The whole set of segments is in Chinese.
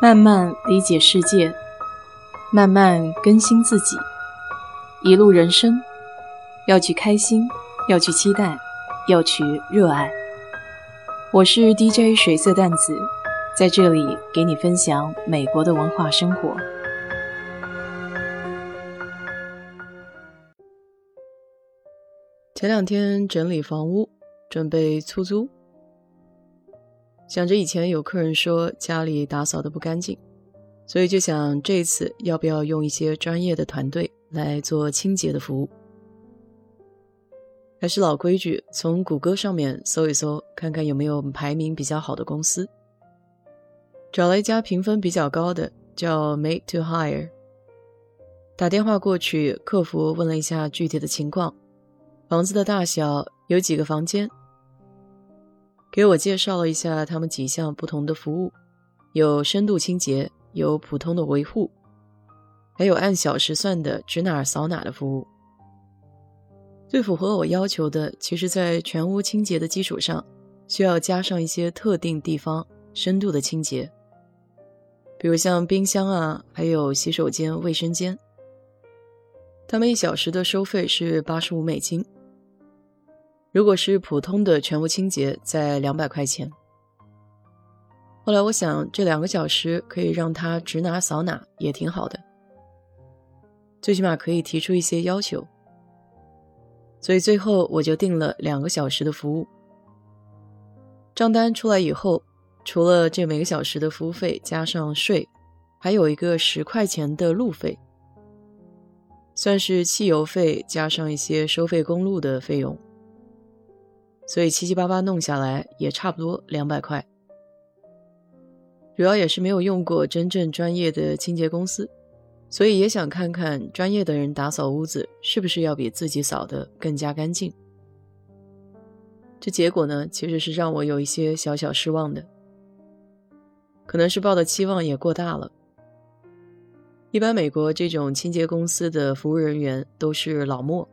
慢慢理解世界，慢慢更新自己。一路人生，要去开心，要去期待，要去热爱。我是 DJ 水色淡子，在这里给你分享美国的文化生活。前两天整理房屋，准备出租。想着以前有客人说家里打扫的不干净，所以就想这次要不要用一些专业的团队来做清洁的服务。还是老规矩，从谷歌上面搜一搜，看看有没有排名比较好的公司。找了一家评分比较高的，叫 Made to Hire。打电话过去，客服问了一下具体的情况，房子的大小，有几个房间。给我介绍了一下他们几项不同的服务，有深度清洁，有普通的维护，还有按小时算的指哪儿扫哪儿的服务。最符合我要求的，其实在全屋清洁的基础上，需要加上一些特定地方深度的清洁，比如像冰箱啊，还有洗手间、卫生间。他们一小时的收费是八十五美金。如果是普通的全屋清洁，在两百块钱。后来我想，这两个小时可以让他指哪扫哪，也挺好的，最起码可以提出一些要求。所以最后我就定了两个小时的服务。账单出来以后，除了这每个小时的服务费加上税，还有一个十块钱的路费，算是汽油费加上一些收费公路的费用。所以七七八八弄下来也差不多两百块，主要也是没有用过真正专业的清洁公司，所以也想看看专业的人打扫屋子是不是要比自己扫的更加干净。这结果呢，其实是让我有一些小小失望的，可能是抱的期望也过大了。一般美国这种清洁公司的服务人员都是老莫，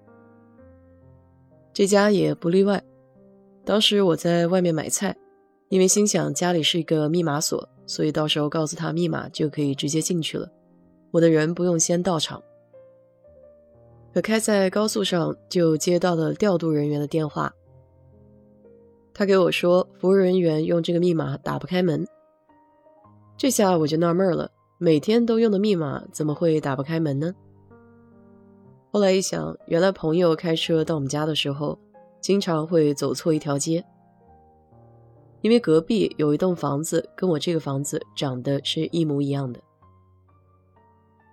这家也不例外。当时我在外面买菜，因为心想家里是一个密码锁，所以到时候告诉他密码就可以直接进去了，我的人不用先到场。可开在高速上就接到了调度人员的电话，他给我说服务人员用这个密码打不开门。这下我就纳闷了，每天都用的密码怎么会打不开门呢？后来一想，原来朋友开车到我们家的时候。经常会走错一条街，因为隔壁有一栋房子跟我这个房子长得是一模一样的。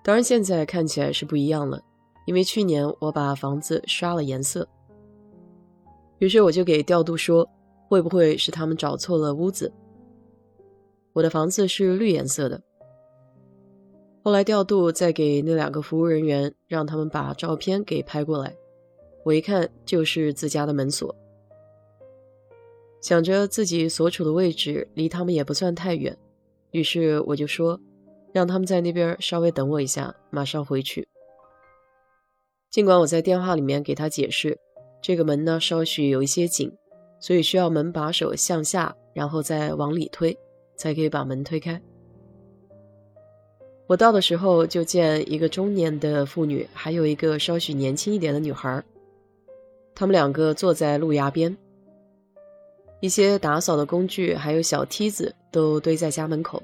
当然现在看起来是不一样了，因为去年我把房子刷了颜色。于是我就给调度说，会不会是他们找错了屋子？我的房子是绿颜色的。后来调度再给那两个服务人员，让他们把照片给拍过来。我一看就是自家的门锁，想着自己所处的位置离他们也不算太远，于是我就说，让他们在那边稍微等我一下，马上回去。尽管我在电话里面给他解释，这个门呢稍许有一些紧，所以需要门把手向下，然后再往里推，才可以把门推开。我到的时候就见一个中年的妇女，还有一个稍许年轻一点的女孩。他们两个坐在路牙边，一些打扫的工具还有小梯子都堆在家门口。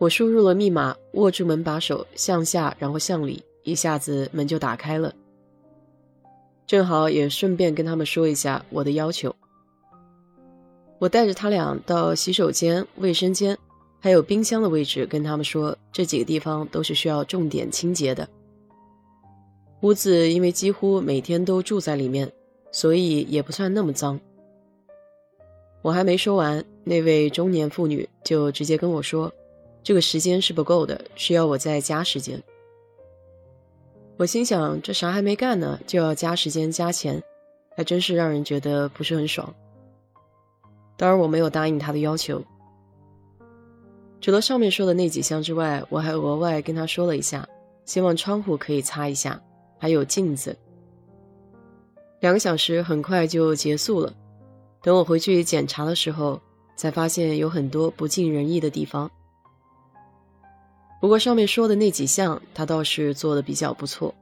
我输入了密码，握住门把手向下，然后向里，一下子门就打开了。正好也顺便跟他们说一下我的要求。我带着他俩到洗手间、卫生间，还有冰箱的位置，跟他们说这几个地方都是需要重点清洁的。屋子因为几乎每天都住在里面，所以也不算那么脏。我还没说完，那位中年妇女就直接跟我说：“这个时间是不够的，需要我再加时间。”我心想，这啥还没干呢，就要加时间加钱，还真是让人觉得不是很爽。当然，我没有答应她的要求。除了上面说的那几项之外，我还额外跟她说了一下，希望窗户可以擦一下。还有镜子，两个小时很快就结束了。等我回去检查的时候，才发现有很多不尽人意的地方。不过上面说的那几项，他倒是做的比较不错。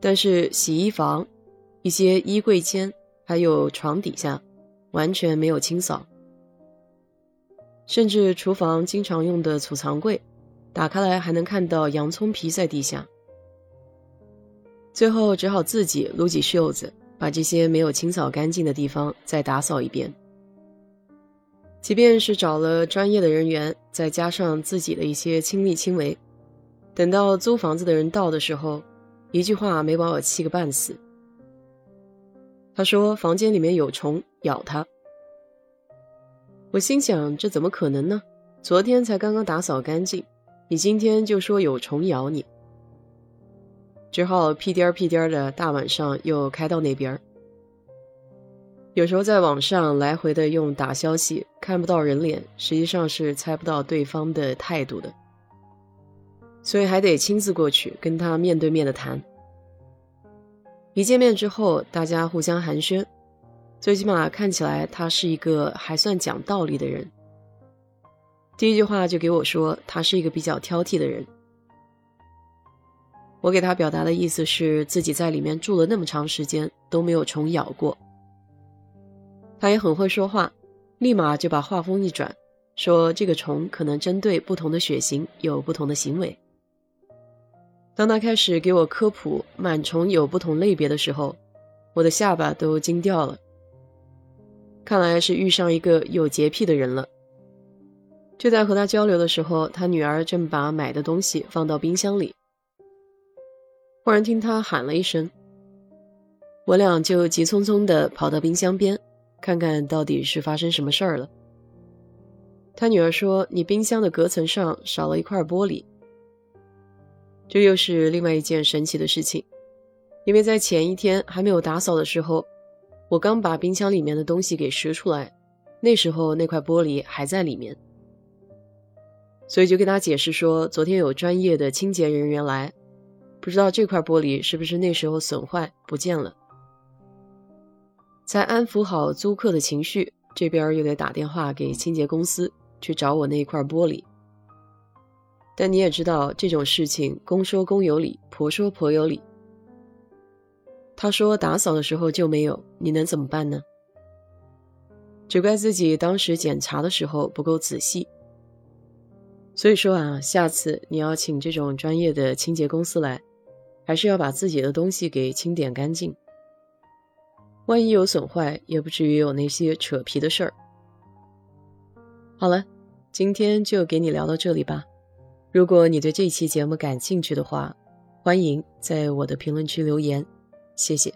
但是洗衣房、一些衣柜间还有床底下，完全没有清扫。甚至厨房经常用的储藏柜，打开来还能看到洋葱皮在地下。最后只好自己撸起袖子，把这些没有清扫干净的地方再打扫一遍。即便是找了专业的人员，再加上自己的一些亲力亲为，等到租房子的人到的时候，一句话没把我气个半死。他说房间里面有虫咬他，我心想这怎么可能呢？昨天才刚刚打扫干净，你今天就说有虫咬你，只好屁颠儿屁颠儿的大晚上又开到那边。有时候在网上来回的用打消息，看不到人脸，实际上是猜不到对方的态度的，所以还得亲自过去跟他面对面的谈。一见面之后，大家互相寒暄，最起码看起来他是一个还算讲道理的人。第一句话就给我说他是一个比较挑剔的人，我给他表达的意思是自己在里面住了那么长时间都没有虫咬过。他也很会说话，立马就把话锋一转，说这个虫可能针对不同的血型有不同的行为。当他开始给我科普螨虫有不同类别的时候，我的下巴都惊掉了。看来是遇上一个有洁癖的人了。就在和他交流的时候，他女儿正把买的东西放到冰箱里，忽然听他喊了一声，我俩就急匆匆地跑到冰箱边。看看到底是发生什么事儿了。他女儿说：“你冰箱的隔层上少了一块玻璃。”这又是另外一件神奇的事情，因为在前一天还没有打扫的时候，我刚把冰箱里面的东西给拾出来，那时候那块玻璃还在里面，所以就跟他解释说，昨天有专业的清洁人员来，不知道这块玻璃是不是那时候损坏不见了。才安抚好租客的情绪，这边又得打电话给清洁公司去找我那一块玻璃。但你也知道这种事情，公说公有理，婆说婆有理。他说打扫的时候就没有，你能怎么办呢？只怪自己当时检查的时候不够仔细。所以说啊，下次你要请这种专业的清洁公司来，还是要把自己的东西给清点干净。万一有损坏，也不至于有那些扯皮的事儿。好了，今天就给你聊到这里吧。如果你对这期节目感兴趣的话，欢迎在我的评论区留言，谢谢。